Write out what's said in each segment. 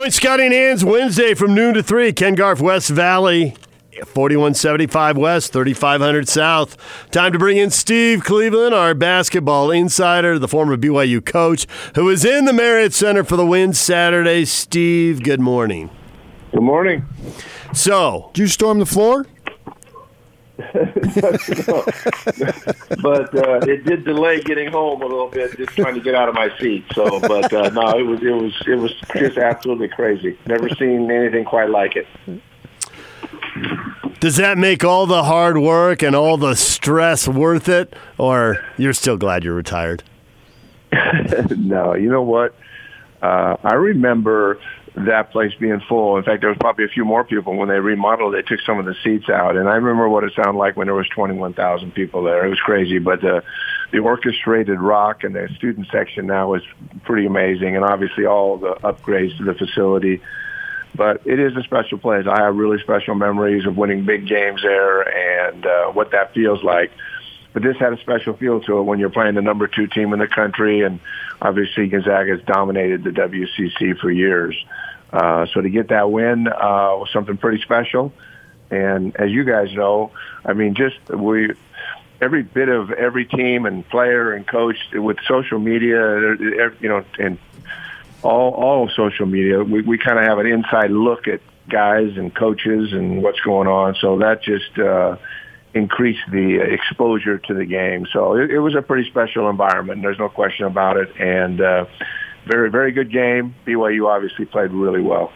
Joint scouting hands Wednesday from noon to 3. Ken Garff, West Valley. 4175 West, 3500 South. Time to bring in Steve Cleveland, our basketball insider, the former BYU coach, who is in the Marriott Center for the win Saturday. Steve, good morning. Good morning. So, Did you storm the floor? but uh, it did delay getting home a little bit, just trying to get out of my seat. So, but uh, no, it was it was it was just absolutely crazy. Never seen anything quite like it. does that make all the hard work and all the stress worth it, or you're still glad you're retired? no, you know what? Uh, I remember that place being full. In fact, there was probably a few more people when they remodeled. They took some of the seats out, and I remember what it sounded like when there was twenty-one thousand people there. It was crazy, but the the orchestrated rock and the student section now is pretty amazing, and obviously all the upgrades to the facility. But it is a special place. I have really special memories of winning big games there and uh, what that feels like but this had a special feel to it when you're playing the number two team in the country, and obviously Gonzaga has dominated the WCC for years. Uh, so to get that win uh, was something pretty special. And as you guys know, I mean, just we every bit of every team and player and coach with social media, you know, and all all social media, we, we kind of have an inside look at guys and coaches and what's going on. So that just uh, increase the exposure to the game. So it, it was a pretty special environment. There's no question about it. And uh, very, very good game. BYU obviously played really well.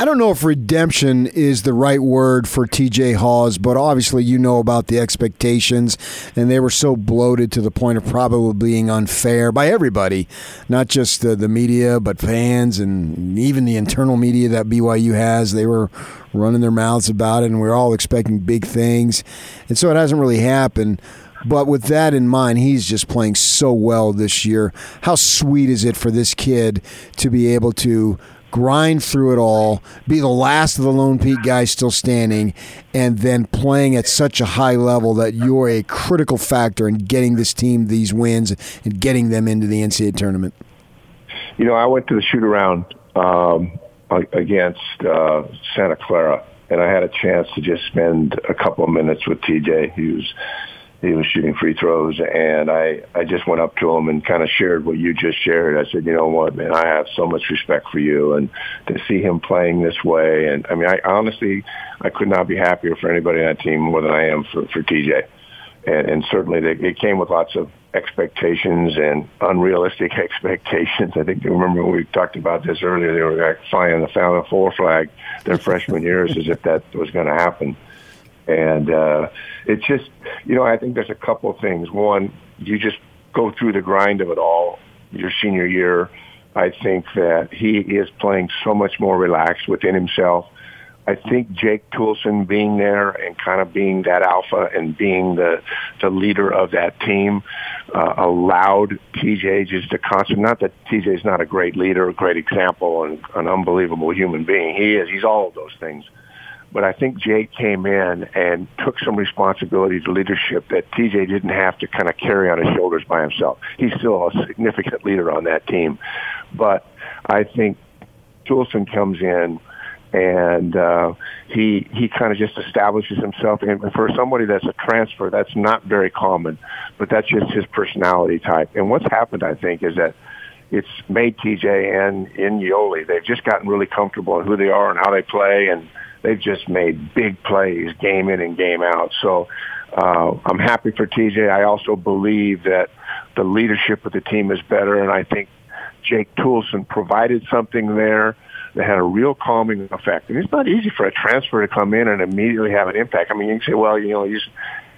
I don't know if redemption is the right word for TJ Haws, but obviously you know about the expectations, and they were so bloated to the point of probably being unfair by everybody, not just the, the media, but fans and even the internal media that BYU has. They were running their mouths about it, and we are all expecting big things, and so it hasn't really happened. But with that in mind, he's just playing so well this year. How sweet is it for this kid to be able to grind through it all, be the last of the Lone Peak guys still standing, and then playing at such a high level that you're a critical factor in getting this team these wins and getting them into the NCAA tournament? You know, I went to the shoot around um, against uh, Santa Clara, and I had a chance to just spend a couple of minutes with TJ. He was he was shooting free throws and I, I just went up to him and kind of shared what you just shared. I said, you know what, man, I have so much respect for you and to see him playing this way. And I mean, I honestly, I could not be happier for anybody on that team more than I am for, for TJ. And, and certainly they, it came with lots of expectations and unrealistic expectations. I think remember we talked about this earlier, they were like flying the Final Four flag their freshman years as if that was going to happen. And uh, it's just, you know, I think there's a couple of things. One, you just go through the grind of it all your senior year. I think that he is playing so much more relaxed within himself. I think Jake Toolson being there and kind of being that alpha and being the the leader of that team uh, allowed TJ just to concentrate. Not that TJ is not a great leader, a great example, and an unbelievable human being. He is. He's all of those things. But I think Jake came in and took some responsibility to leadership that TJ didn't have to kind of carry on his shoulders by himself. He's still a significant leader on that team. But I think Toolson comes in and uh, he he kind of just establishes himself. And for somebody that's a transfer, that's not very common, but that's just his personality type. And what's happened, I think, is that it's made TJ and in Yoeli. They've just gotten really comfortable in who they are and how they play, and they've just made big plays game in and game out. So uh, I'm happy for TJ. I also believe that the leadership of the team is better, and I think Jake Toolson provided something there that had a real calming effect. And it's not easy for a transfer to come in and immediately have an impact. I mean, you can say, well, you know, he's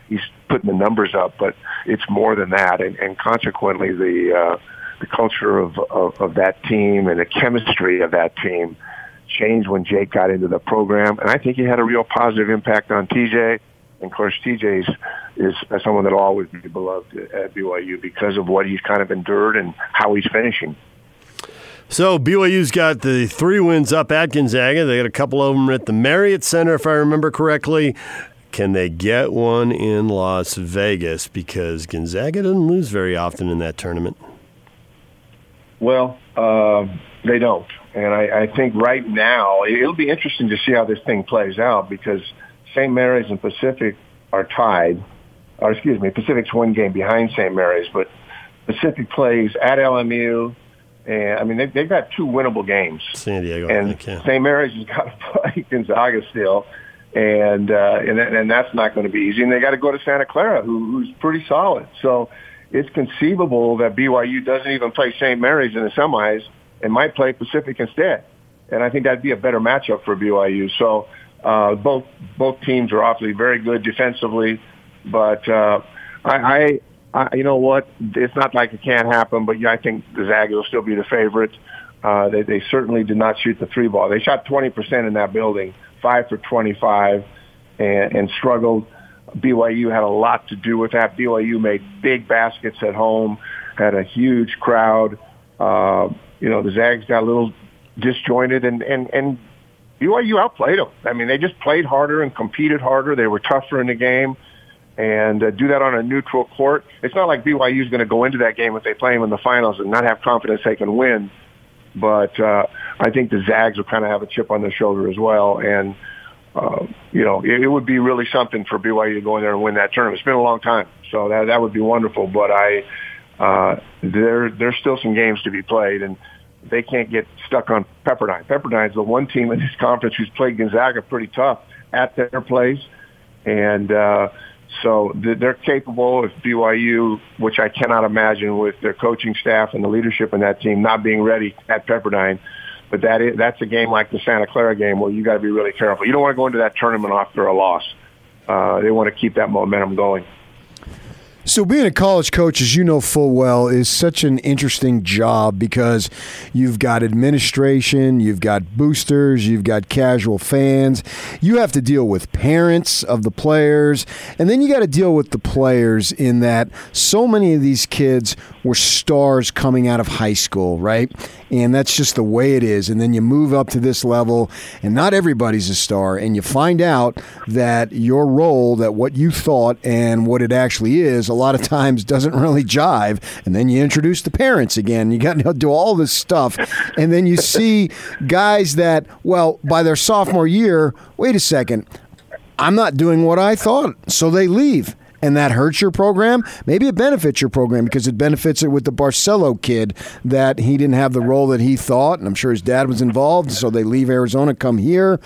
he's putting the numbers up, but it's more than that. And, and consequently, the uh, the culture of, of of that team and the chemistry of that team changed when Jake got into the program, and I think he had a real positive impact on TJ. And of course, TJ is, is someone that will always be beloved at BYU because of what he's kind of endured and how he's finishing. So BYU's got the three wins up at Gonzaga. They got a couple of them at the Marriott Center, if I remember correctly. Can they get one in Las Vegas? Because Gonzaga doesn't lose very often in that tournament. Well, uh, they don't. And I, I think right now it'll be interesting to see how this thing plays out because St. Mary's and Pacific are tied. Or excuse me, Pacific's one game behind St. Mary's, but Pacific plays at LMU. And I mean, they've, they've got two winnable games. San Diego, and think, yeah. St. Mary's has got to play Gonzaga still, and uh, and and that's not going to be easy. And they got to go to Santa Clara, who, who's pretty solid. So it's conceivable that BYU doesn't even play St. Mary's in the semis and might play Pacific instead. And I think that'd be a better matchup for BYU. So uh, both both teams are awfully very good defensively, but uh, I, I, you know what? It's not like it can't happen, but yeah, I think the Zags will still be the favorite. Uh, they, they certainly did not shoot the three ball. They shot 20% in that building, five for 25, and, and struggled. BYU had a lot to do with that. BYU made big baskets at home, had a huge crowd. Uh, you know, the Zags got a little disjointed, and and and BYU outplayed them. I mean, they just played harder and competed harder. They were tougher in the game, and uh, do that on a neutral court. It's not like BYU is going to go into that game if they play them in the finals and not have confidence they can win. But uh, I think the Zags will kind of have a chip on their shoulder as well, and uh, you know, it, it would be really something for BYU to go in there and win that tournament. It's been a long time, so that that would be wonderful. But I, uh, there there's still some games to be played, and they can't get stuck on Pepperdine. Pepperdine's the one team in this conference who's played Gonzaga pretty tough at their place, and uh, so they're capable of BYU, which I cannot imagine with their coaching staff and the leadership in that team not being ready at Pepperdine. But that is, that's a game like the Santa Clara game where you got to be really careful. You don't want to go into that tournament after a loss. Uh, they want to keep that momentum going. So, being a college coach, as you know full well, is such an interesting job because you've got administration, you've got boosters, you've got casual fans. You have to deal with parents of the players, and then you got to deal with the players in that so many of these kids were stars coming out of high school, right? And that's just the way it is. And then you move up to this level, and not everybody's a star, and you find out that your role, that what you thought and what it actually is, a lot of times doesn't really jive. And then you introduce the parents again. You got to do all this stuff. And then you see guys that, well, by their sophomore year, wait a second, I'm not doing what I thought. So they leave and that hurts your program, maybe it benefits your program because it benefits it with the Barcello kid that he didn't have the role that he thought, and I'm sure his dad was involved, so they leave Arizona, come here.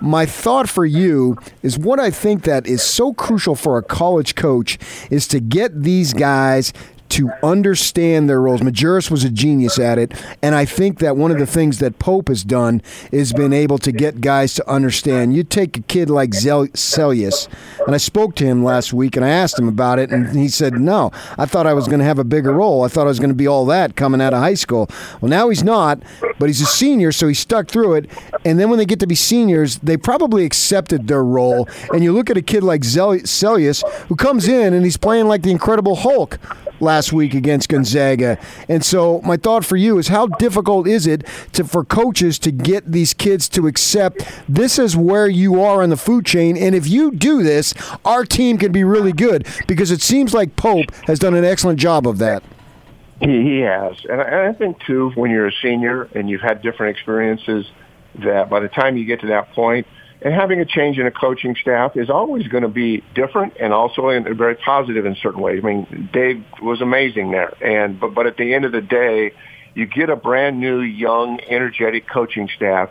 My thought for you is what I think that is so crucial for a college coach is to get these guys to understand their roles. Majerus was a genius at it, and I think that one of the things that Pope has done is been able to get guys to understand. You take a kid like Seljaas, and I spoke to him last week, and I asked him about it, and he said, "No, I thought I was going to have a bigger role. I thought I was going to be all that coming out of high school. Well, now he's not, but he's a senior, so he stuck through it. And then when they get to be seniors, they probably accepted their role. And you look at a kid like Seljaas who comes in and he's playing like the Incredible Hulk." last week against Gonzaga. And so my thought for you is how difficult is it to for coaches to get these kids to accept this is where you are in the food chain and if you do this, our team can be really good because it seems like Pope has done an excellent job of that. He, has. And I think too when you're a senior and you've had different experiences that by the time you get to that point – and having a change in a coaching staff is always going to be different and also in, very positive in certain ways. I mean, Dave was amazing there, and but but at the end of the day, you get a brand new, young, energetic coaching staff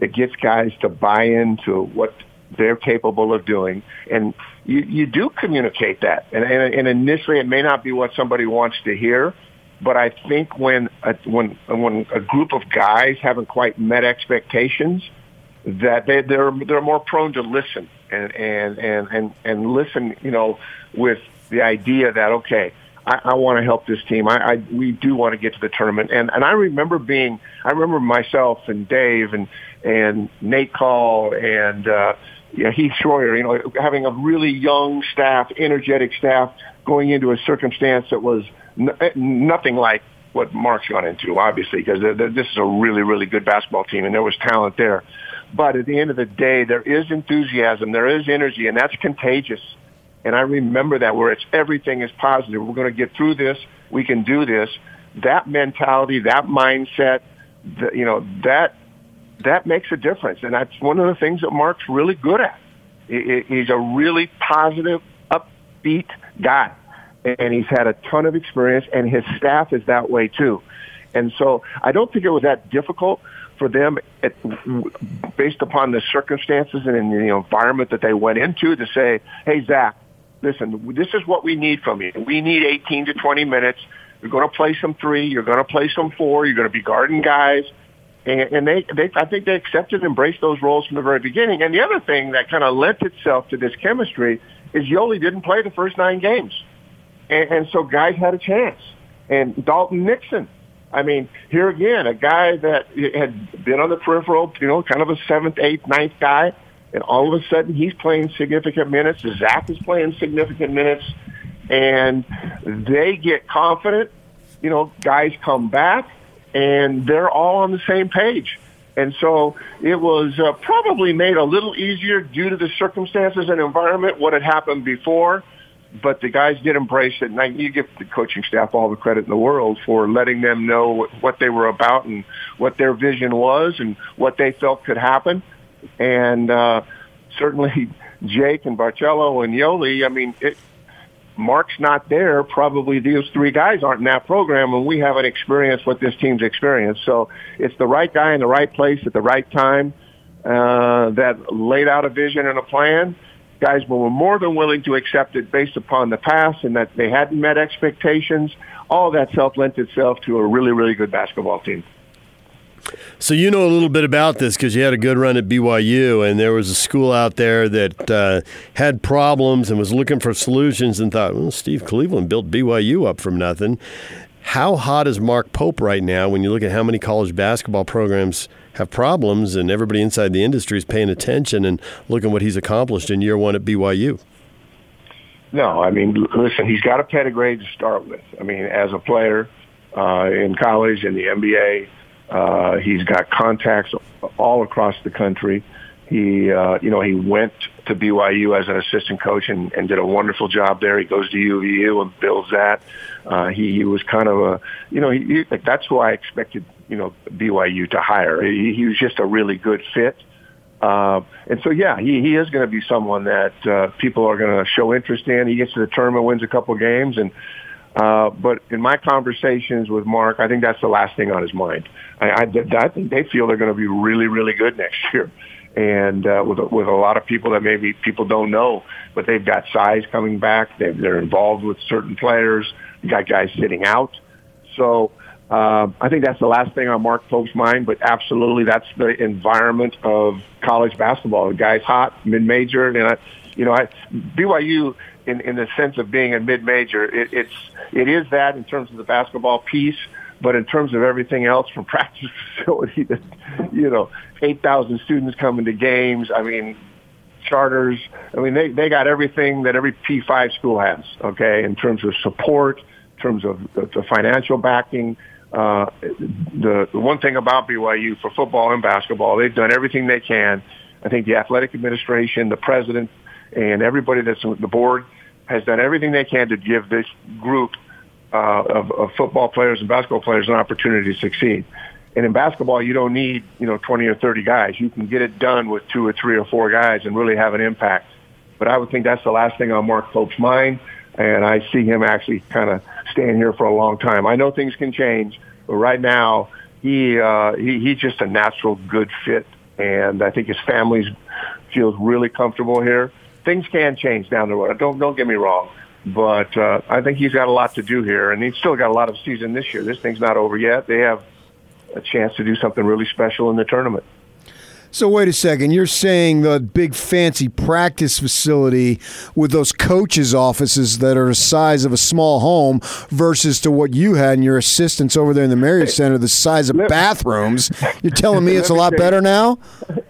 that gets guys to buy into what they're capable of doing, and you you do communicate that. And and, and initially, it may not be what somebody wants to hear. But I think when a, when when a group of guys haven't quite met expectations, that they, they're they're more prone to listen and and and and and listen, you know, with the idea that okay, I, I want to help this team. I, I we do want to get to the tournament, and and I remember being, I remember myself and Dave and and Nate Call and uh, yeah, Heath Schroyer, you know, having a really young staff, energetic staff, going into a circumstance that was n- nothing like what Mark's gone into, obviously, because this is a really, really good basketball team, and there was talent there. But at the end of the day, there is enthusiasm, there is energy, and that's contagious. And I remember that where it's everything is positive. We're going to get through this. We can do this. That mentality, that mindset the, you know that that makes a difference, and that's one of the things that Mark's really good at. He's a really positive, upbeat guy, and he's had a ton of experience, and his staff is that way too. And so I don't think it was that difficult for them, at, based upon the circumstances and in the environment that they went into, to say, "Hey, Zach, listen, this is what we need from you. We need 18 to 20 minutes. You're going to play some three. You're going to play some four. You're going to be guarding guys." And, and they, they, I think they accepted and embraced those roles from the very beginning. And the other thing that kind of lent itself to this chemistry is Yoeli didn't play the first nine games, and, and so guys had a chance. And Dalton Nixon I mean, here again, a guy that had been on the peripheral, you know, kind of a seventh, eighth, ninth guy, and all of a sudden he's playing significant minutes. Zach is playing significant minutes, and they get confident. You know, guys come back, and they're all on the same page. And so it was uh, probably made a little easier due to the circumstances and environment, what had happened before but the guys did embrace it, and I, you give the coaching staff all the credit in the world for letting them know what, they were about and what their vision was and what they felt could happen. And uh, certainly Jake and Barcello and Yoeli, I mean, it, Mark's not there. Probably those three guys aren't in that program, and we haven't experienced what this team's experienced. So it's the right guy in the right place at the right time uh, that laid out a vision and a plan guys were more than willing to accept it based upon the past and that they hadn't met expectations. All that self lent itself to a really, really good basketball team. So you know a little bit about this because you had a good run at BYU, and there was a school out there that uh, had problems and was looking for solutions, and thought, well, Steve Cleveland built BYU up from nothing. How hot is Mark Pope right now when you look at how many college basketball programs have problems and everybody inside the industry is paying attention and looking what he's accomplished in year one at BYU? No, I mean, listen, he's got a pedigree to start with. I mean, as a player uh, in college, in the NBA, uh, he's got contacts all across the country. He, uh, you know, he went to BYU as an assistant coach and, and did a wonderful job there. He goes to UVU and builds that. Uh, he, he was kind of a, you know, he, he, like that's who I expected, you know, BYU to hire. He, he was just a really good fit. Uh, and so, yeah, he, he is going to be someone that uh, people are going to show interest in. He gets to the tournament, wins a couple games, and uh, but in my conversations with Mark, I think that's the last thing on his mind. I, I, I think they feel they're going to be really, really good next year and uh, with with a lot of people that maybe people don't know, but they've got size coming back. they they're involved with certain players. You got guys sitting out, so uh, I think that's the last thing on Mark Pope's mind. But absolutely, that's the environment of college basketball. The guy's hot, mid-major, and I, you know, I, BYU in in the sense of being a mid-major, it, it's it is that in terms of the basketball piece. But in terms of everything else, from practice facility to, you know, 8,000 students coming to games, I mean, charters, I mean, they, they got everything that every P5 school has, okay, in terms of support, in terms of the, the financial backing. Uh, the, the one thing about BYU for football and basketball, they've done everything they can. I think the athletic administration, the president, and everybody that's on the board has done everything they can to give this group uh, of, of football players and basketball players an opportunity to succeed. And in basketball, you don't need, you know, 20 or 30 guys. You can get it done with two or three or four guys and really have an impact. But I would think that's the last thing on Mark Pope's mind. And I see him actually kind of staying here for a long time. I know things can change, but right now he, uh, he, he's just a natural good fit. And I think his family feels really comfortable here. Things can change down the road. Don't, don't get me wrong. But uh, I think he's got a lot to do here, and he's still got a lot of season this year. This thing's not over yet. They have a chance to do something really special in the tournament. So wait a second. You're saying the big fancy practice facility with those coaches' offices that are the size of a small home versus to what you had and your assistants over there in the Marriott Center, the size of bathrooms. You're telling me it's a lot better now?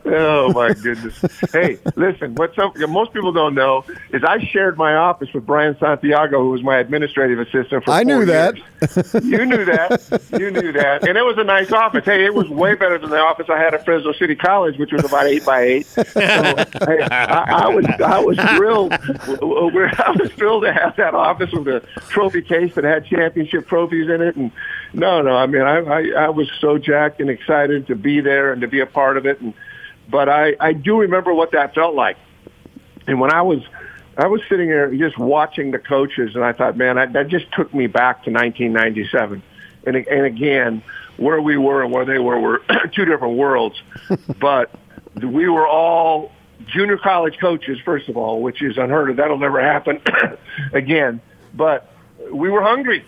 Oh my goodness! hey, listen. What some most people don't know is I shared my office with Brian Santiago, who was my administrative assistant for. I knew that. you knew that. You knew that, and it was a nice office. Hey, it was way better than the office I had at Fresno City College, which was about eight by eight. So, hey, I, I was I was thrilled. I was thrilled to have that office with a trophy case that had championship trophies in it, and no, no. I mean, I, I I was so jacked and excited to be there and to be a part of it, and but I I do remember what that felt like, and when I was I was sitting there just watching the coaches, and I thought, man, I, that just took me back to 1997, and and again, where we were and where they were were two different worlds, but we were all junior college coaches, first of all, which is unheard of. That'll never happen again. But we were hungry.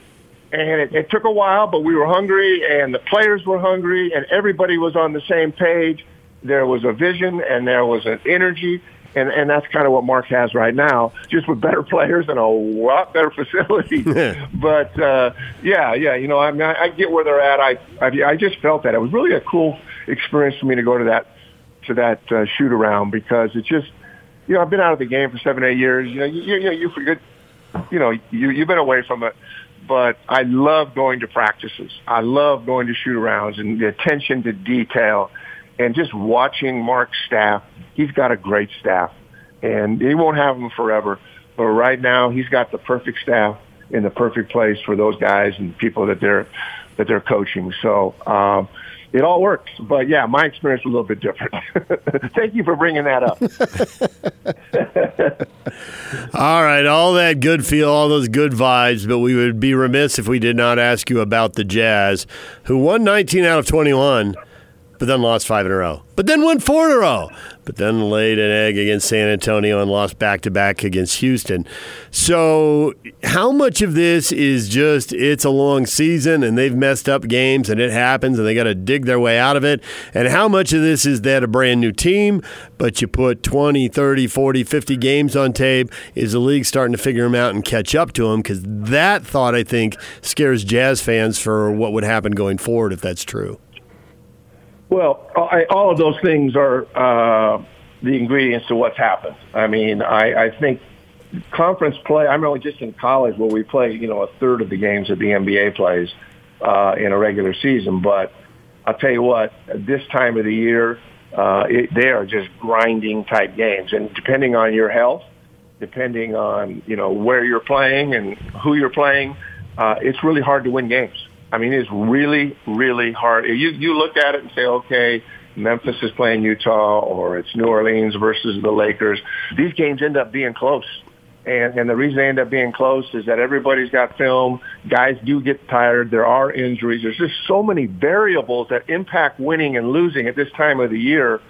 And it, it took a while, but we were hungry, and the players were hungry, and everybody was on the same page. There was a vision, and there was an energy, and and that's kind of what Mark has right now, just with better players and a lot better facility. but uh, yeah, yeah, you know, I mean, I, I get where they're at. I, I I just felt that it was really a cool experience for me to go to that to that uh, shoot around because it just, you know, I've been out of the game for seven, eight years. You know, you, you know, you forget, you know, you you've been away from it. But I love going to practices. I love going to shoot arounds and the attention to detail and just watching Mark's staff. He's got a great staff and he won't have them forever. But right now he's got the perfect staff in the perfect place for those guys and people that they're, that they're coaching. So, um, it all works. But yeah, my experience was a little bit different. Thank you for bringing that up. all right, all that good feel, all those good vibes, but we would be remiss if we did not ask you about the Jazz, who won 19 out of 21, but then lost five in a row, but then won four in a row but then laid an egg against San Antonio and lost back to back against Houston. So, how much of this is just it's a long season and they've messed up games and it happens and they got to dig their way out of it? And how much of this is that a brand new team, but you put 20, 30, 40, 50 games on tape? Is the league starting to figure them out and catch up to them? Because that thought, I think, scares Jazz fans for what would happen going forward if that's true. Well, I, all of those things are uh, the ingredients to what's happened. I mean, I, I think conference play. I'm only just in college where we play, you know, a third of the games that the NBA plays uh, in a regular season. But I'll tell you what, at this time of the year, uh, it, they are just grinding type games, and depending on your health, depending on you know where you're playing and who you're playing, uh, it's really hard to win games. I mean, it's really, really hard. You you look at it and say, okay, Memphis is playing Utah, or it's New Orleans versus the Lakers. These games end up being close. And, and the reason they end up being close is that everybody's got film. Guys do get tired. There are injuries. There's just so many variables that impact winning and losing at this time of the year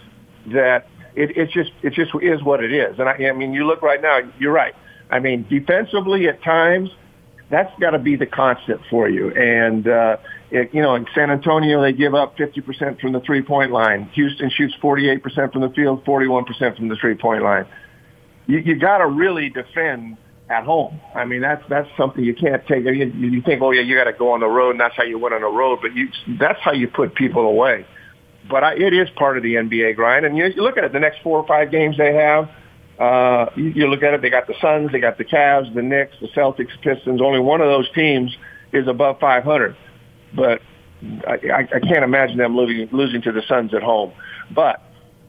that it, it just it just is what it is. And I, I mean, you look right now. You're right. I mean, defensively at times that's got to be the constant for you. And, uh, it, you know, in San Antonio, they give up 50% from the three point line. Houston shoots 48% from the field, 41% from the three point line. You, you got to really defend at home. I mean, that's, that's something you can't take. You, you think, oh yeah, you got to go on the road and that's how you win on the road, but you, that's how you put people away. But I, it is part of the NBA grind. And you, you look at it, the next four or five games they have, uh, you, you look at it, they got the Suns, they got the Cavs, the Knicks, the Celtics, Pistons. Only one of those teams is above 500. But I, I, I can't imagine them losing, losing to the Suns at home. But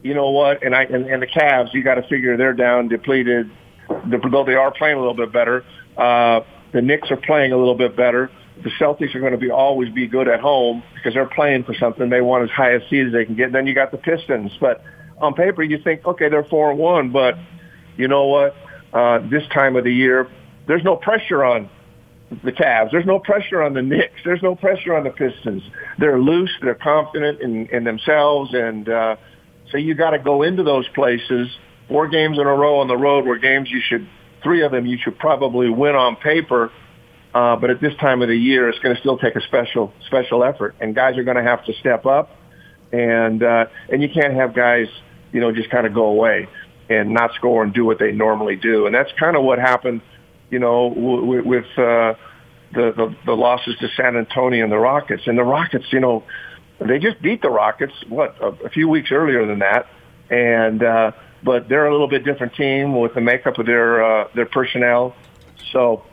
you know what? And I and, and the Cavs, you got to figure they're down, depleted. Though they are playing a little bit better, uh, the Knicks are playing a little bit better. The Celtics are going to be always be good at home because they're playing for something. They want as high a seed as they can get. Then you got the Pistons, but on paper you think, okay, they're four and one, but you know what? Uh, this time of the year, there's no pressure on the Cavs. There's no pressure on the Knicks. There's no pressure on the Pistons. They're loose. They're confident in, in themselves. And uh, so you got to go into those places, four games in a row on the road where games you should, three of them you should probably win on paper. Uh, but at this time of the year, it's going to still take a special, special effort. And guys are going to have to step up. And, uh, and you can't have guys, you know, just kind of go away and not score and do what they normally do. And that's kind of what happened, you know, with, with uh, the, the the losses to San Antonio and the Rockets. And the Rockets, you know, they just beat the Rockets what a, a few weeks earlier than that, and uh, but they're a little bit different team with the makeup of their uh, their personnel. So,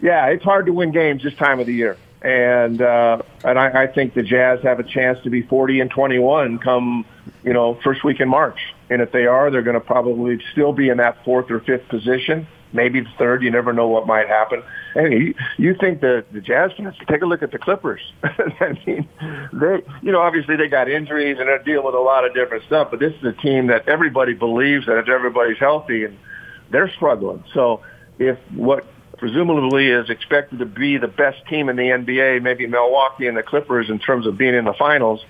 yeah, it's hard to win games this time of the year. And uh, and I, I think the Jazz have a chance to be 40 and 21 come you know, first week in March. And if they are, they're going to probably still be in that fourth or fifth position. maybe the third. You never know what might happen. And you, you think the the Jazz fans take a look at the Clippers. I mean, they you know obviously they got injuries and they're dealing with a lot of different stuff. But this is a team that everybody believes that if everybody's healthy and they're struggling. So if what presumably is expected to be the best team in the NBA, maybe Milwaukee and the Clippers in terms of being in the finals,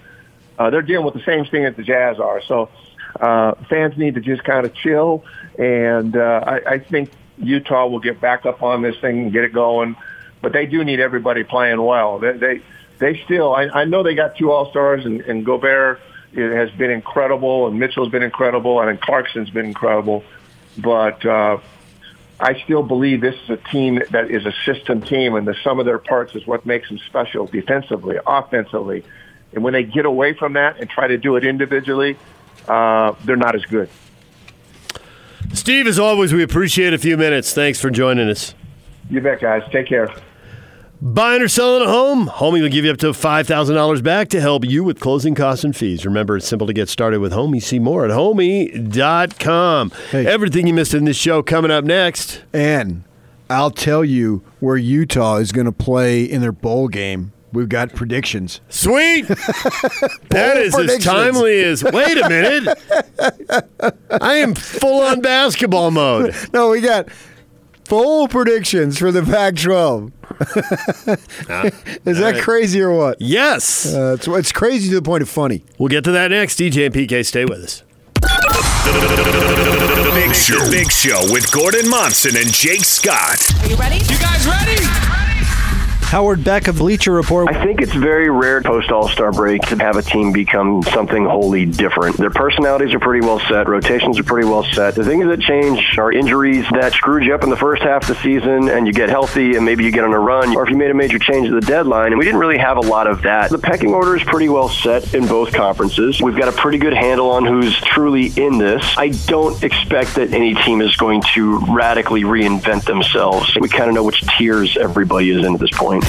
uh, they're dealing with the same thing that the Jazz are. So uh, fans need to just kind of chill, and uh, I, I think Utah will get back up on this thing and get it going. But they do need everybody playing well. They they, they still. I, I know they got two All Stars, and, and Gobert has been incredible, and Mitchell's been incredible, and Clarkson's been incredible. But uh, I still believe this is a team that is a system team, and the sum of their parts is what makes them special defensively, offensively. And when they get away from that and try to do it individually, uh, they're not as good. Steve, as always, we appreciate a few minutes. Thanks for joining us. You bet, guys. Take care. Buying or selling a home? Homie will give you up to $5,000 back to help you with closing costs and fees. Remember, it's simple to get started with Homie. See more at homie.com. Hey. Everything you missed in this show coming up next. And I'll tell you where Utah is going to play in their bowl game. We've got predictions. Sweet. that is as predictions. timely as. Wait a minute. I am full on basketball mode. No, we got full predictions for the Pac-12. is that crazy or what? Yes. Uh, it's, it's crazy to the point of funny. We'll get to that next. DJ and PK, stay with us. The Big Show. The Big Show with Gordon Monson and Jake Scott. Are you ready? You guys ready? Howard Beck of Bleacher Report. I think it's very rare post All Star break to have a team become something wholly different. Their personalities are pretty well set, rotations are pretty well set. The things that change are injuries that screwed you up in the first half of the season and you get healthy and maybe you get on a run, or if you made a major change at the deadline. And we didn't really have a lot of that. The pecking order is pretty well set in both conferences. We've got a pretty good handle on who's truly in this. I don't expect that any team is going to radically reinvent themselves. We kind of know which tiers everybody is in at this point.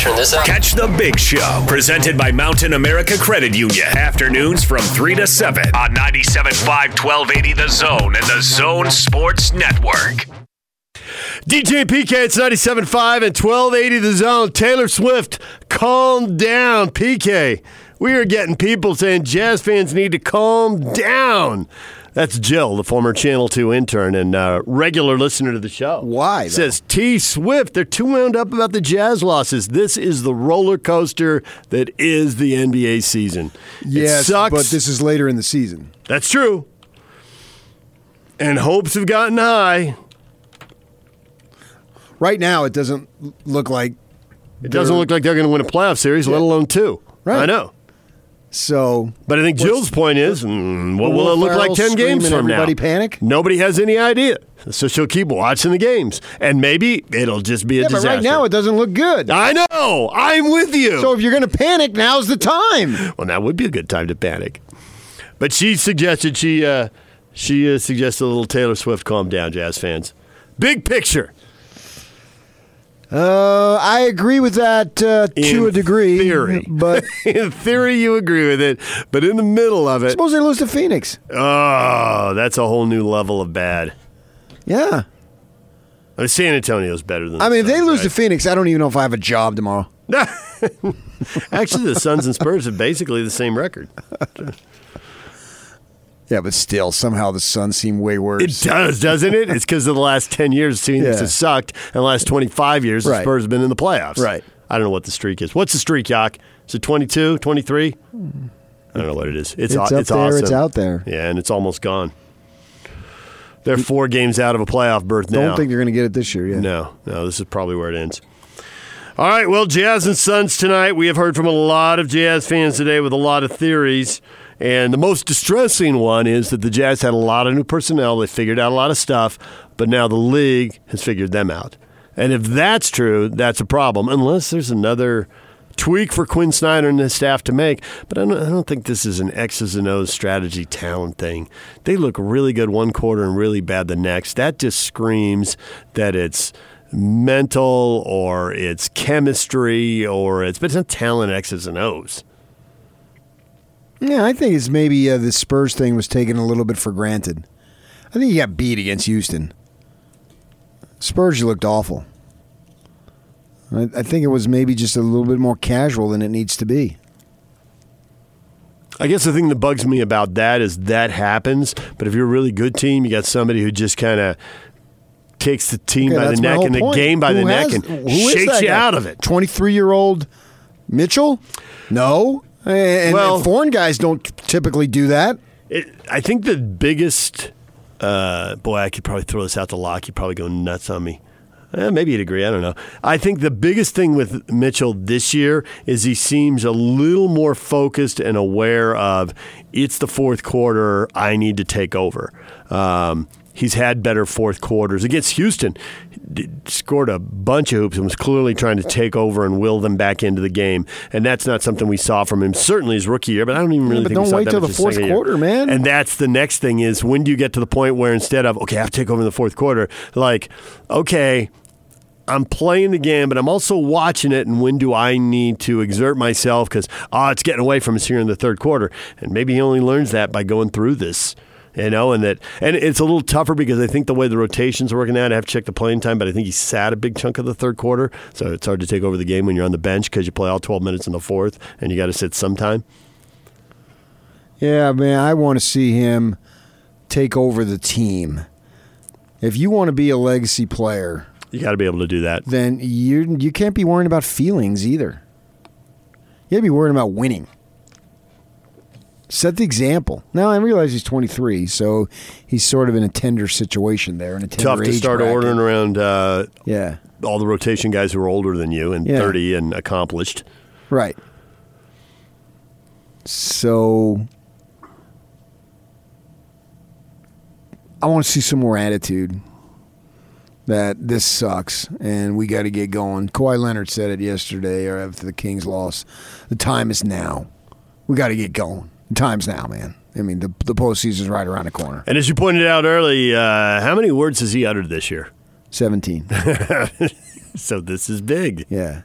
Turn this up. Catch the Big Show, presented by Mountain America Credit Union. Afternoons from 3 to 7 on 97.5 1280 The Zone and the Zone Sports Network. DJ PK, it's 97.5 and 1280 the zone. Taylor Swift, calm down. PK, we are getting people saying Jazz fans need to calm down. That's Jill, the former Channel 2 intern and uh, regular listener to the show. Why, though? Says T Swift, they're too wound up about the Jazz losses. This is the roller coaster that is the NBA season. it Yes, sucks. but this is later in the season. That's true. And hopes have gotten high. Right now, it doesn't look like It doesn't look like they're going to win a playoff series, let alone two. Right. I know. So. But I think Jill's point is, mm, what Will will it look Ferrell like 10 games and from now? everybody panic? Nobody has any idea. So she'll keep watching the games. And maybe it'll just be a Yeah, but disaster. right now it doesn't look good. I know. I'm with you. So if you're going to panic, now's the time. well, now would be a good time to panic. But she suggested she uh, she uh, suggested a little Taylor Swift calm down, Jazz fans. Big picture. Uh, I agree with that uh, to a degree, theory. but in theory, you agree with it, but in the middle of it, suppose they lose to Phoenix. oh, that's a whole new level of bad. Yeah, San Antonio's better than. I mean, if they lose to? Phoenix, I don't even know if I have a job tomorrow. Actually, the Suns and Spurs have basically the same record. Yeah, but still, somehow the Suns seem way worse. It does, doesn't it? It's because of the last 10 years, Phoenix Yeah. has sucked, and the last 25 years, the Spurs have been in the playoffs. Right. I don't know what the streak is. What's the streak, Yak? Is it 22, 23? I don't know what it is. It's, It's up it's there, awesome. it's out there. Yeah, and it's almost gone. They're four games out of a playoff berth now. Don't think they're going to get it this year. Yeah. No, no, this is probably where it ends. All right, well, Jazz and Suns tonight. We have heard from a lot of Jazz fans today with a lot of theories. And the most distressing one is that the Jazz had a lot of new personnel. They figured out a lot of stuff, but now the league has figured them out. And if that's true, that's a problem, unless there's another tweak for Quin Snyder and his staff to make. But I don't, I don't think this is an X's and O's strategy talent thing. They look really good one quarter and really bad the next. That just screams that it's mental or it's chemistry or it's, but it's not talent X's and O's. Yeah, I think it's maybe uh, the Spurs thing was taken a little bit for granted. I think he got beat against Houston. Spurs, you looked awful. I, I think it was maybe just a little bit more casual than it needs to be. I guess the thing that bugs me about that is that happens, but if you're a really good team, you got somebody who just kind of takes the team Okay, by the neck and the point. game by Who the has- neck and shakes you guy? out of it. 23 year old Mitchell? No. And, Well- and foreign guys don't typically do that. It, I think the biggest, uh, boy, I could probably throw this out to Locke. He'd probably go nuts on me. Eh, maybe he'd agree. I don't know. I think the biggest thing with Mitchell this year is he seems a little more focused and aware of it's the fourth quarter. I need to take over. Um, he's had better fourth quarters against Houston. Scored a bunch of hoops and was clearly trying to take over and will them back into the game. And that's not something we saw from him. Certainly his rookie year, but I don't even really but think don't we saw wait that till the fourth second year. quarter, man. And that's the next thing is when do you get to the point where instead of okay, I have to take over in the fourth quarter, like okay, I'm playing the game, but I'm also watching it. And when do I need to exert myself? Because oh, ah, it's getting away from us here in the third quarter. And maybe he only learns that by going through this. You know, and that, and it's a little tougher because I think the way the rotations are working out, I have to check the playing time, but I think he sat a big chunk of the third quarter, so it's hard to take over the game when you're on the bench because you play all 12 minutes in the fourth, and you got to sit sometime. Yeah, man, I want to see him take over the team. If you want to be a legacy player, You got to be able to do that. then you you can't be worrying about feelings either. You got to be worrying about winning. Set the example. Now I realize he's 23, so he's sort of in a tender situation there. In a tender Tough to start bracket. ordering around uh, Yeah, all the rotation guys who are older than you and Yeah. 30 and accomplished. right. So I want to see some more attitude. That this sucks and we got to get going. Kawhi Leonard said it yesterday or after the Kings lost. The time is now. We got to get going. Time's now, man. I mean, the the postseason's right around the corner. And as you pointed out early, uh, how many words has he uttered this year? 17. So this is big. Yeah.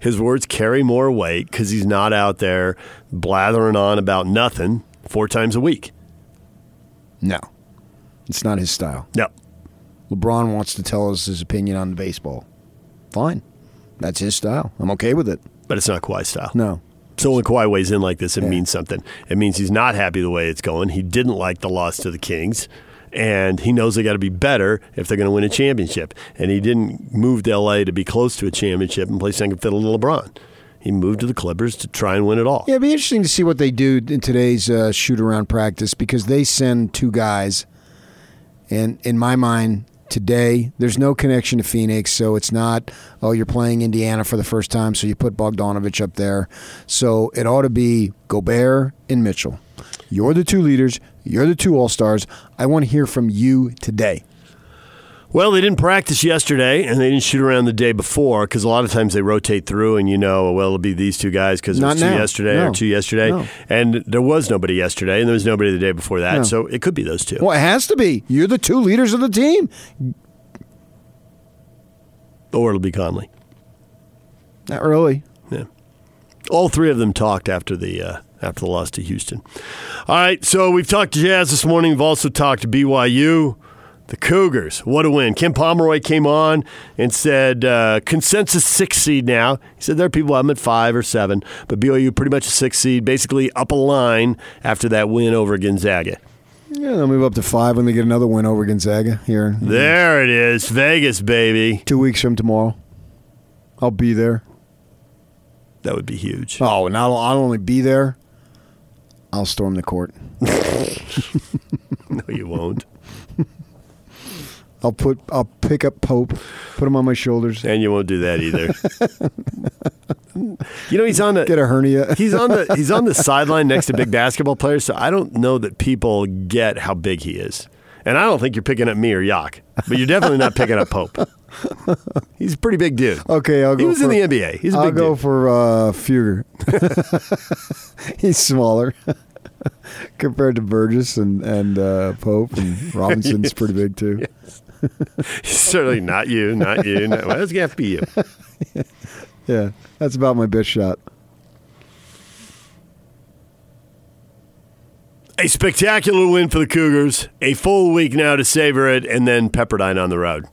His words carry more weight because he's not out there blathering on about nothing four times a week. No. It's not his style. No. LeBron wants to tell us his opinion on the baseball. Fine. That's his style. I'm okay with it. But it's not Kawhi style. No. So when Kawhi weighs in like this, it Yeah. means something. It means he's not happy the way it's going. He didn't like the loss to the Kings, and he knows they got to be better if they're going to win a championship. And he didn't move to LA to be close to a championship and play second fiddle to LeBron. He moved to the Clippers to try and win it all. Yeah, it'd be interesting to see what they do in today's uh, shoot around practice because they send two guys. And in my mind, today, there's no connection to Phoenix. So it's not, oh, you're playing Indiana for the first time. So you put Bogdanovich up there. So it ought to be Gobert and Mitchell. You're the two leaders. You're the two all stars. I want to hear from you today. Well, they didn't practice yesterday, and they didn't shoot around the day before because a lot of times they rotate through, and you know, well, it'll be these two guys because it was two now. yesterday No. or two yesterday, No. and there was nobody yesterday, and there was nobody the day before that, No. so it could be those two. Well, it has to be. You're the two leaders of the team. Or it'll be Conley. Not really. Yeah. All three of them talked after the uh, after the loss to Houston. All right, so we've talked to Jazz this morning. We've also talked to BYU. The Cougars, what a win. Ken Pomeroy came on and said, uh, consensus six seed now. He said there are people I'm at five or seven, but BYU pretty much a six seed, basically up a line after that win over Gonzaga. Yeah, they'll move up to five when they get another win over Gonzaga here. There it is, Vegas, baby. Two weeks from tomorrow. I'll be there. That would be huge. Oh, and I'll, I'll only be there. I'll storm the court. No, you won't. I'll put I'll pick up Pope, put him on my shoulders, And you won't do that either. you know, he's on the get a hernia. he's on the he's on the sideline next to big basketball players, so I don't know that people get how big he is. And I don't think you're picking up me or Yak, but you're definitely not picking up Pope. He's a pretty big dude. Okay, I'll go. He was for, in the NBA. He's a I'll go dude. for uh, Fugger. He's smaller compared to Burgess and and uh, Pope and Robinson's pretty big too. He's certainly not you, not you. Not, well, it's gonna have to be you. Yeah, that's about my best shot. A spectacular win for the Cougars. A full week now to savor it, and then Pepperdine on the road.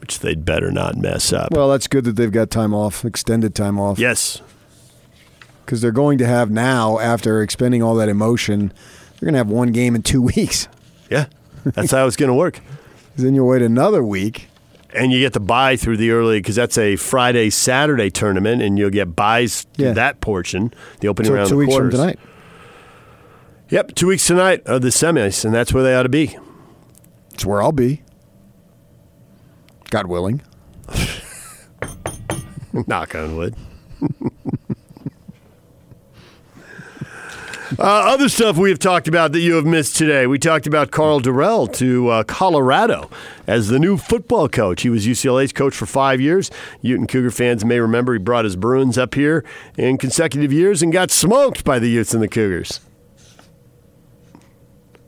which they'd better not mess up. Well, that's good that they've got time off, extended time off. yes. Because they're going to have now, after expending all that emotion, they're going to have one game in two weeks. Yeah. That's how it's going to work. Then you'll wait another week. And you get to buy through the early because that's a Friday Saturday tournament, and you'll get buys Yeah. that portion, the opening So round two of the weeks from tonight. Yep, two weeks tonight are the semis, and that's where they ought to be. It's where I'll be. God willing. Knock on wood. uh, other stuff we have talked about that you have missed today. We talked about Karl Dorrell to uh, Colorado as the new football coach. He was UCLA's coach for five years. Ute and Cougar fans may remember he brought his Bruins up here in consecutive years and got smoked by the Utes and the Cougars.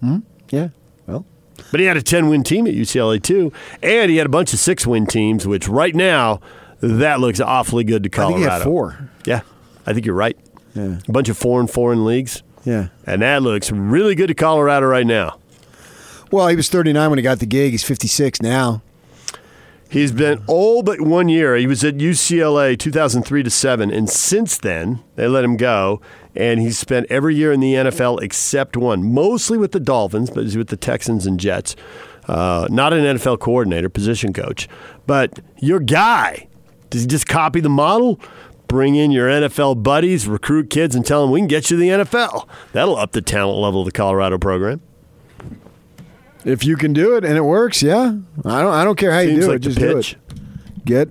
Hmm? Yeah. Well, But he had a 10 win team at UCLA too, and he had a bunch of six win teams, which right now, that looks awfully good to I Colorado. think he had four. Yeah, I think you're right. Yeah. A bunch of four and four in leagues. Yeah. And that looks really good to Colorado right now. Well, he was 39 when he got the gig. He's 56 now. He's been all but one year. He was at UCLA 2003 to 7, and since then, they let him go, and he's spent every year in the NFL except one, mostly with the Dolphins, but he's with the Texans and Jets. Uh, not an NFL coordinator, position coach. But your guy, does he just copy the model? Bring in your NFL buddies, recruit kids, and tell them we can get you to the NFL. That'll up the talent level of the Colorado program. If you can do it and it works, yeah. I don't. I don't care how you do like it. Just do pitch. it. Get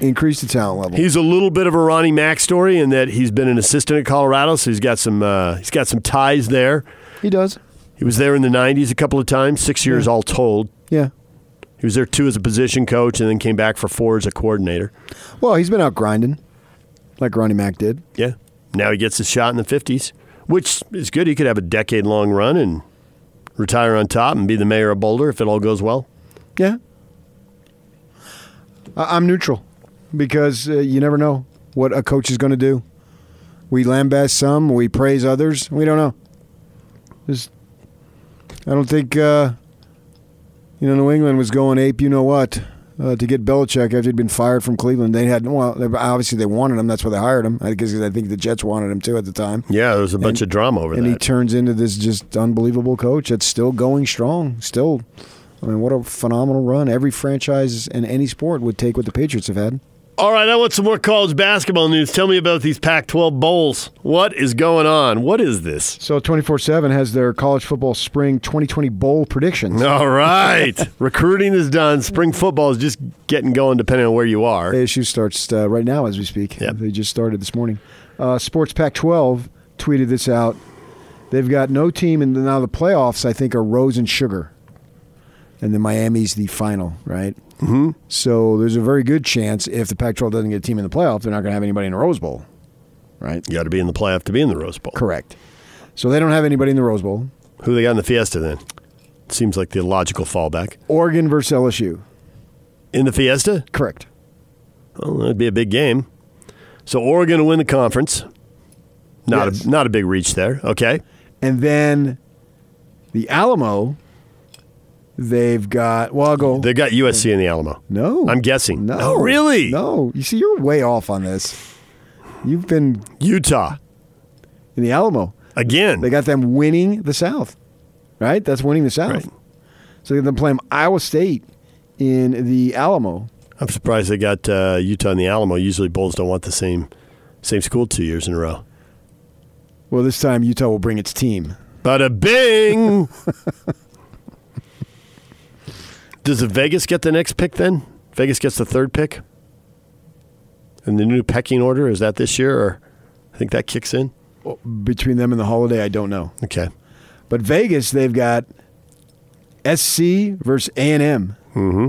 increase the talent level. He's a little bit of a Ronnie Mack story in that he's been an assistant at Colorado, so he's got some uh, he's got some ties there. he does. He was there in the '90s a couple of times, six years all told. Yeah. He was there two as a position coach, and then came back for four as a coordinator. Well, he's been out grinding, like Ronnie Mack did. Yeah, now he gets a shot in the '50s, which is good. He could have a decade long run and retire on top and be the mayor of Boulder if it all goes well. Yeah. I'm neutral because uh, you never know what a coach is going to do. We lambast some, we praise others. We don't know. Just, I don't think uh, you know New England was going ape. You know what? Uh, to get Belichick after he'd been fired from Cleveland, they had well, they, obviously they wanted him. That's why they hired him. I guess I think the Jets wanted him too at the time. Yeah, there was a bunch of drama over there. and he turns into this just unbelievable coach that's still going strong. Still, I mean, what a phenomenal run every franchise in any sport would take what the Patriots have had. All right, I want some more college basketball news. Tell me about these Pac-12 bowls. What is going on? What is this? So 24 7 has their college football spring 2020 bowl predictions. All right. Recruiting is done. Spring football is just getting going depending on where you are. ASU starts uh, right now as we speak. Yep. They just started this morning. Uh, Sports Pac 12 tweeted this out. They've got no team, and now the playoffs, I think, are Rose and Sugar. And then Miami's the final, right? Mm-hmm. So there's a very good chance if the Pac 12 doesn't get a team in the playoff, they're not going to have anybody in the Rose Bowl, right? You got to be in the playoff to be in the Rose Bowl. Correct. So they don't have anybody in the Rose Bowl. Who they got in the Fiesta then? Seems like the logical fallback. Oregon versus LSU. In the Fiesta? Correct. Well, that'd be a big game. So Oregon will win the conference. Not Yes. a not a big reach there. Okay. And then the Alamo, they've got, well, I'll go. They got USC in the Alamo. no. I'm guessing. No. Oh, really? No. You see, you're way off on this. You've been Utah in the Alamo. again. They got them winning the South, right? That's winning the South. Right. So they got them playing Iowa State in the Alamo. I'm surprised they got uh, Utah in the Alamo. Usually Bulls don't want the same same school two years in a row. Well, this time Utah will bring its team. Bada bing. Does the Vegas get the next pick then? Vegas gets the third pick? And the new pecking order, is that this year or I think that kicks in? Between them and the holiday, I don't know. Okay. But Vegas, they've got SC versus A and M. Mm-hmm.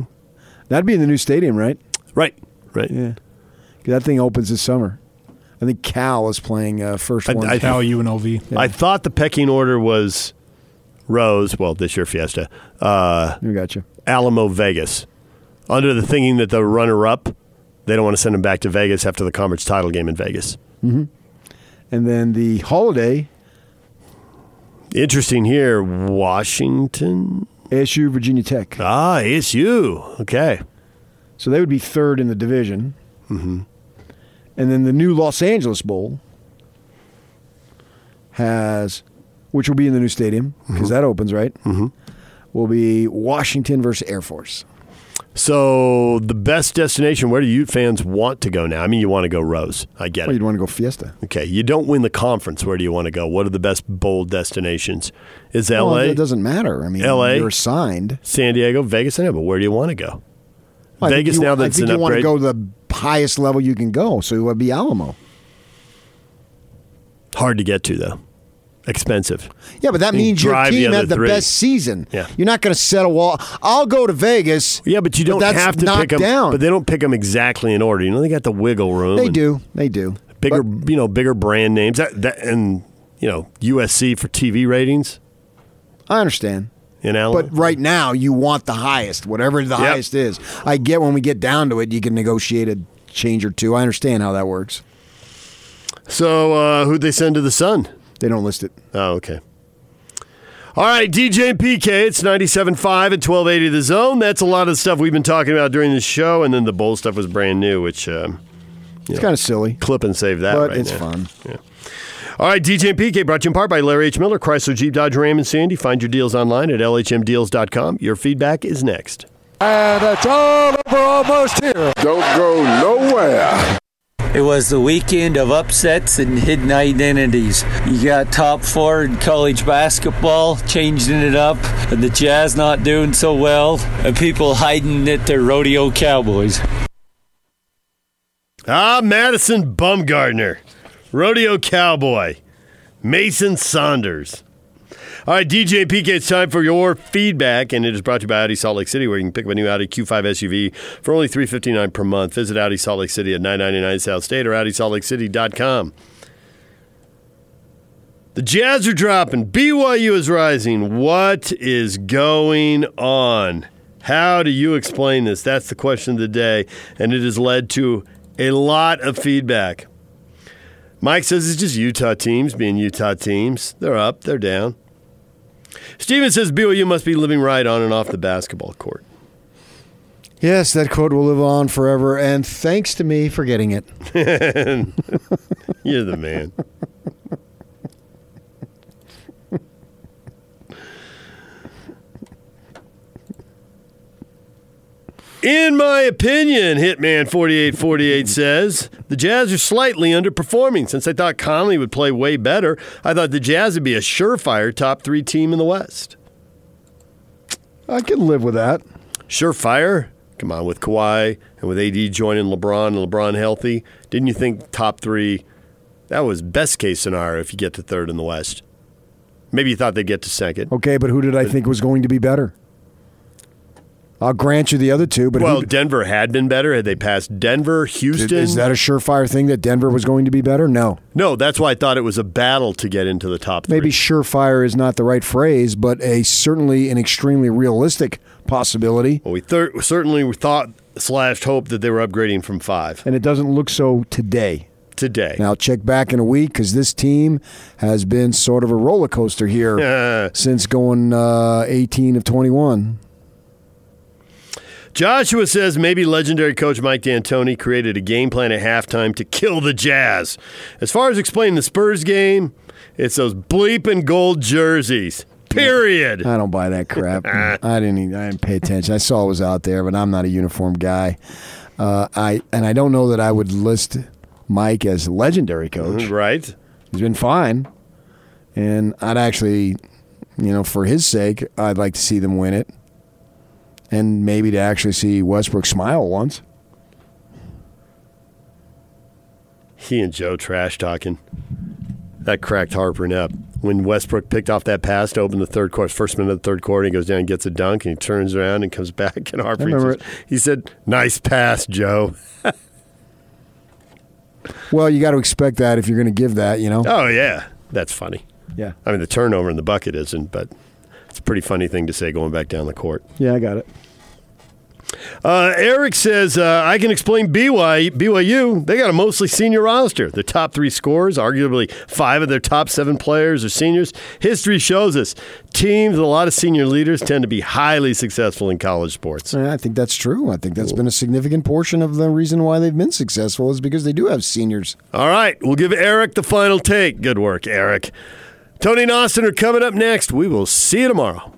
That'd be in the new stadium, right? Right. Right. Yeah. That thing opens this summer. I think Cal is playing uh, first I- one. I- Cal UNLV. I thought the pecking order was Rose, well, this year Fiesta, uh, I got you. Alamo, Vegas. Under the thinking that the runner up, they don't want to send him back to Vegas after the conference title game in Vegas. And then the holiday, Interesting here, Washington. ASU, Virginia Tech. Ah, ASU. Okay. So they would be third in the division. Mm-hmm. And then the new Los Angeles Bowl has, which will be in the new stadium because that opens right. Mm-hmm. Will be Washington versus Air Force. So the best destination. Where do you fans want to go now? I mean, you want to go Rose. I get Well, it. you'd want to go Fiesta. Okay, you don't win the conference. Where do you want to go? What are the best bowl destinations? Is Well, L.A., it doesn't matter. I mean, LA? you're assigned. San Diego, Vegas? I know, but where do you want to go? Think Vegas you, now I that's think an you want to go to the highest level you can go. So it would be Alamo. Hard to get to though. Expensive. Yeah, but that You means your the team other had the three. best season. Yeah. You're not going to set a wall. I'll go to Vegas. Yeah, but you don't that's have to pick them. down. But they don't pick them exactly in order. You know, they got the wiggle room. They do. They do. bigger, But- you know, bigger brand names. That, that and you know USC for TV ratings. I understand. You know, But right now, you want the highest, whatever the highest is. I get when we get down to it, you can negotiate a change or two. I understand how that works. so uh, who'd they send to the Sun? They don't list it. Oh, okay. All right, DJ and PK, it's 97.5 and 1280 The Zone. That's a lot of the stuff we've been talking about during the show, and then the bowl stuff was brand new, which um, It's kind of silly, clip and save that but right it's now. fun. All right, DJ and PK brought to you in part by Larry H. Miller, Chrysler Jeep Dodge Ram and Sandy. Find your deals online at lhmdeals.com. Your feedback is next. And it's all over almost here. Don't go nowhere. It was the weekend of upsets and hidden identities. You got top four in college basketball, changing it up, and the Jazz not doing so well, and people hiding that they're rodeo cowboys. Ah, Madison Bumgarner, Rodeo Cowboy, Mason Saunders. All right, DJ PK, it's time for your feedback, and it is brought to you by Audi Salt Lake City, where you can pick up a new Audi Q5 SUV for only three fifty nine per month. Visit Audi Salt Lake City at nine ninety nine South State or AudiSaltLakeCity.com. The Jazz are dropping. BYU is rising. What is going on? How do you explain this? That's the question of the day, and it has led to a lot of feedback. Mike says it's just Utah teams being Utah teams. They're up, they're down. Steven says BYU must be living right on and off the basketball court. Yes, that quote will live on forever, and thanks to me for getting it. You're the man. In my opinion, Hitman 4848 says, the Jazz are slightly underperforming. Since I thought Conley would play way better, I thought the Jazz would be a surefire top three team in the West. I can live with that. Surefire? Come on, with Kawhi and with AD joining LeBron and LeBron healthy, didn't you think top three? That was best case scenario if you get to third in the West. Maybe you thought they'd get to second. Okay, but who did I think was going to be better? I'll grant you the other two, but Well, who, Denver had been better. Had they passed Denver, Houston? is that a surefire thing that Denver was going to be better? No. no, that's why I thought it was a battle to get into the top three. Maybe surefire is not the right phrase, but a certainly an extremely realistic possibility. Well, we thir- certainly thought slash hoped that they were upgrading from five And it doesn't look so today. today. Now check back in a week because this team has been sort of a roller coaster here since going uh, 18 of 21. Joshua says maybe legendary coach Mike D'Antoni created a game plan at halftime to kill the Jazz. As far as explaining the Spurs game, it's those bleeping gold jerseys. Period. I don't buy that crap. I didn't. Even, I didn't pay attention. I saw it was out there, but I'm not a uniform guy. Uh, I and I don't know that I would list Mike as legendary coach. Right? He's been fine, and I'd actually, you know, for his sake, I'd like to see them win it, and maybe to actually see Westbrook smile once. He and Joe trash talking. That cracked Harper up. When Westbrook picked off that pass to open the third quarter, first minute of the third quarter, and he goes down and gets a dunk, and he turns around and comes back, and Harper says- he said, "Nice pass, Joe." Well, you got to expect that if you're going to give that, you know. Oh yeah, that's funny. Yeah, I mean, the turnover in the bucket isn't, but a pretty funny thing to say going back down the court. yeah, I got it. Uh, Eric says, uh, I can explain BYU. BYU, they got a mostly senior roster. Their top three scorers, arguably five of their top seven players are seniors. History shows us teams with a lot of senior leaders tend to be highly successful in college sports. I think that's true. I think that's been a significant portion of the reason why they've been successful is because they do have seniors. All right, we'll give Eric the final take. Good work, Eric. Tony and Austin are coming up next. We will see you tomorrow.